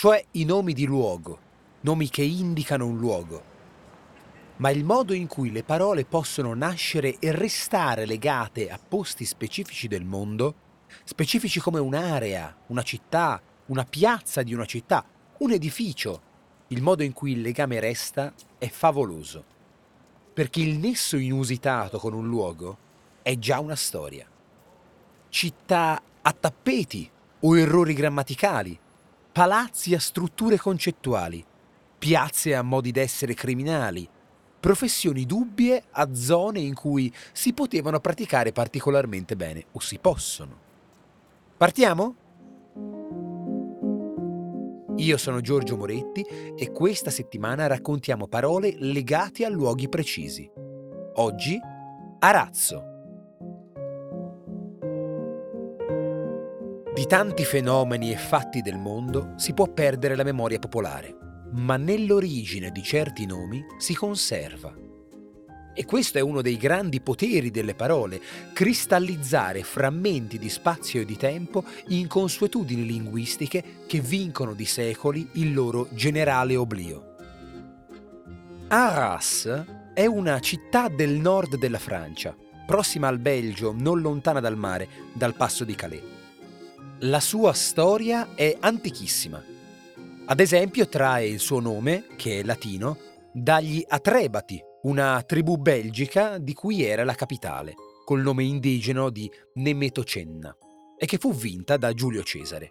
Cioè i nomi di luogo, nomi che indicano un luogo. Ma il modo in cui le parole possono nascere e restare legate a posti specifici del mondo, specifici come un'area, una città, una piazza di una città, un edificio, il modo in cui il legame resta è favoloso. Perché il nesso inusitato con un luogo è già una storia. Città a tappeti o errori grammaticali, palazzi a strutture concettuali, piazze a modi d'essere criminali, professioni dubbie a zone in cui si potevano praticare particolarmente bene o si possono. Partiamo? Io sono Giorgio Moretti e questa settimana raccontiamo parole legate a luoghi precisi. Oggi, Arazzo. Di tanti fenomeni e fatti del mondo si può perdere la memoria popolare, ma nell'origine di certi nomi si conserva. E questo è uno dei grandi poteri delle parole, cristallizzare frammenti di spazio e di tempo in consuetudini linguistiche che vincono di secoli il loro generale oblio. Arras è una città del nord della Francia, prossima al Belgio, non lontana dal mare, dal passo di Calais. La sua storia è antichissima. Ad esempio trae il suo nome, che è latino, dagli Atrebati, una tribù belgica di cui era la capitale, col nome indigeno di Nemetocenna, e che fu vinta da Giulio Cesare.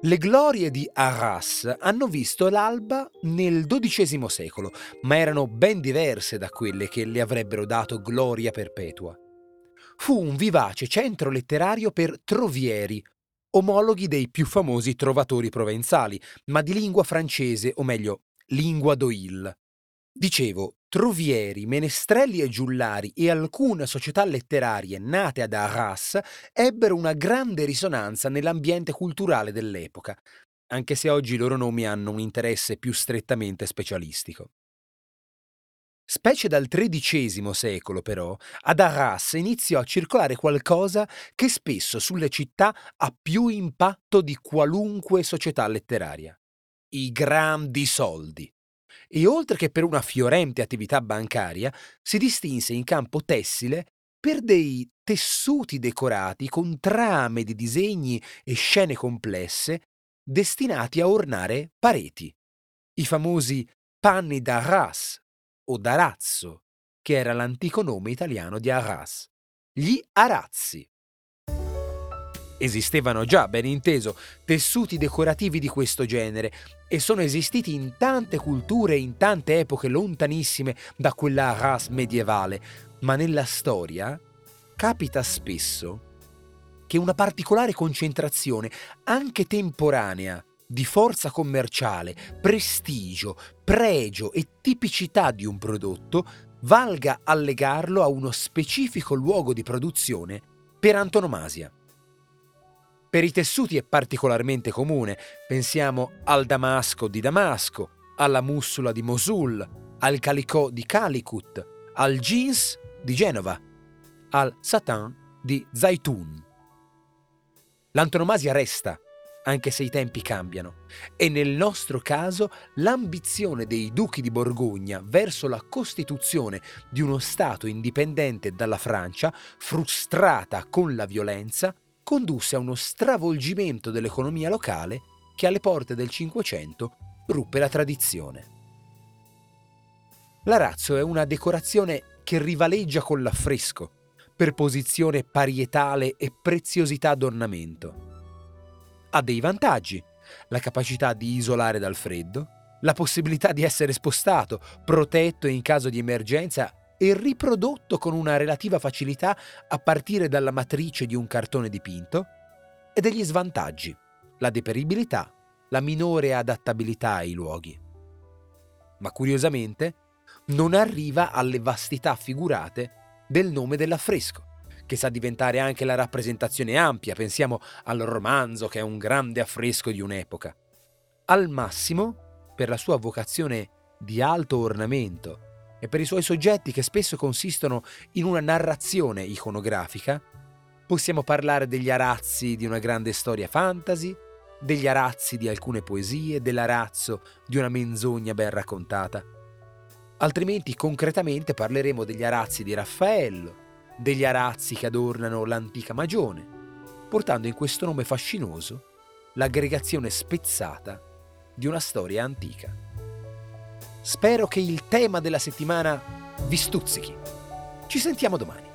Le glorie di Arras hanno visto l'alba nel XII secolo, ma erano ben diverse da quelle che le avrebbero dato gloria perpetua fu un vivace centro letterario per trovieri, omologhi dei più famosi trovatori provenzali, ma di lingua francese, o meglio, lingua d'Oil. Dicevo, trovieri, menestrelli e giullari e alcune società letterarie nate ad Arras ebbero una grande risonanza nell'ambiente culturale dell'epoca, anche se oggi i loro nomi hanno un interesse più strettamente specialistico. Specie dal XIII secolo, però, ad Arras iniziò a circolare qualcosa che spesso sulle città ha più impatto di qualunque società letteraria. I grandi soldi. E oltre che per una fiorente attività bancaria, si distinse in campo tessile per dei tessuti decorati con trame di disegni e scene complesse destinati a ornare pareti. I famosi panni d'Arras, o d'Arazzo, che era l'antico nome italiano di Arras. Gli arazzi. Esistevano già, ben inteso, tessuti decorativi di questo genere e sono esistiti in tante culture e in tante epoche lontanissime da quella Arras medievale, ma nella storia capita spesso che una particolare concentrazione, anche temporanea, di forza commerciale, prestigio, pregio e tipicità di un prodotto valga a legarlo a uno specifico luogo di produzione per antonomasia. Per i tessuti è particolarmente comune, pensiamo al damasco di Damasco, alla mussula di Mosul, al calicò di Calicut, al jeans di Genova, al satin di Zaitun. L'antonomasia resta, anche se i tempi cambiano, e nel nostro caso l'ambizione dei duchi di Borgogna verso la costituzione di uno Stato indipendente dalla Francia, frustrata con la violenza, condusse a uno stravolgimento dell'economia locale che alle porte del Cinquecento ruppe la tradizione. L'arazzo è una decorazione che rivaleggia con l'affresco per posizione parietale e preziosità d'ornamento. Ha dei vantaggi, la capacità di isolare dal freddo, la possibilità di essere spostato, protetto in caso di emergenza e riprodotto con una relativa facilità a partire dalla matrice di un cartone dipinto, e degli svantaggi, la deperibilità, la minore adattabilità ai luoghi. Ma curiosamente non arriva alle vastità figurate del nome dell'affresco, che sa diventare anche la rappresentazione ampia, pensiamo al romanzo che è un grande affresco di un'epoca. Al massimo, per la sua vocazione di alto ornamento e per i suoi soggetti che spesso consistono in una narrazione iconografica, possiamo parlare degli arazzi di una grande storia fantasy, degli arazzi di alcune poesie, dell'arazzo di una menzogna ben raccontata. Altrimenti concretamente parleremo degli arazzi di Raffaello, degli arazzi che adornano l'antica Magione, portando in questo nome fascinoso l'aggregazione spezzata di una storia antica. Spero che il tema della settimana vi stuzzichi. Ci sentiamo domani.